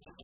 Thank you.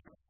judgment.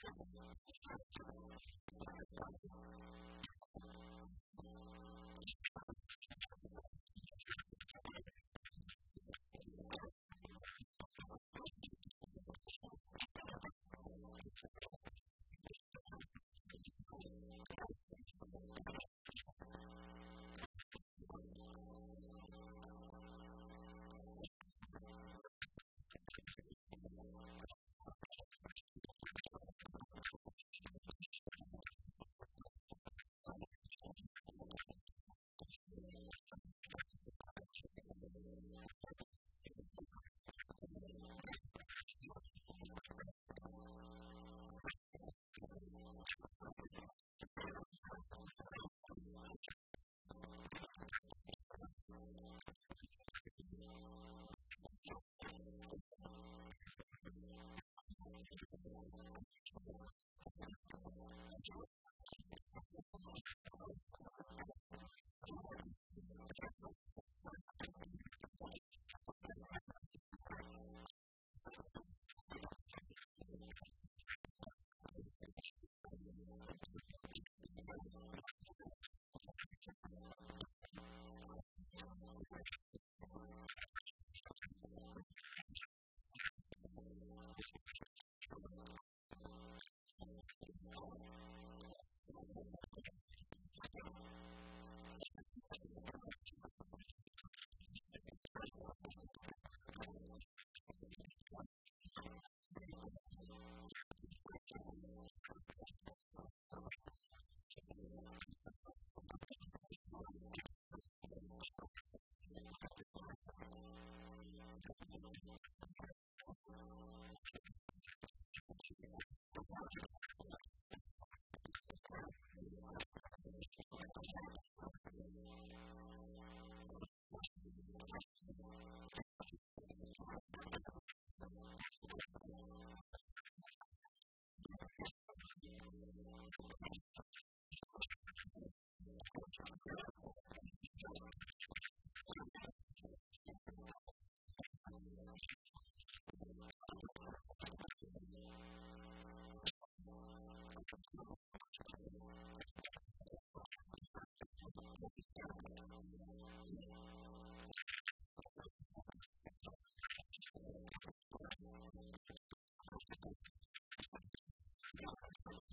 フッ。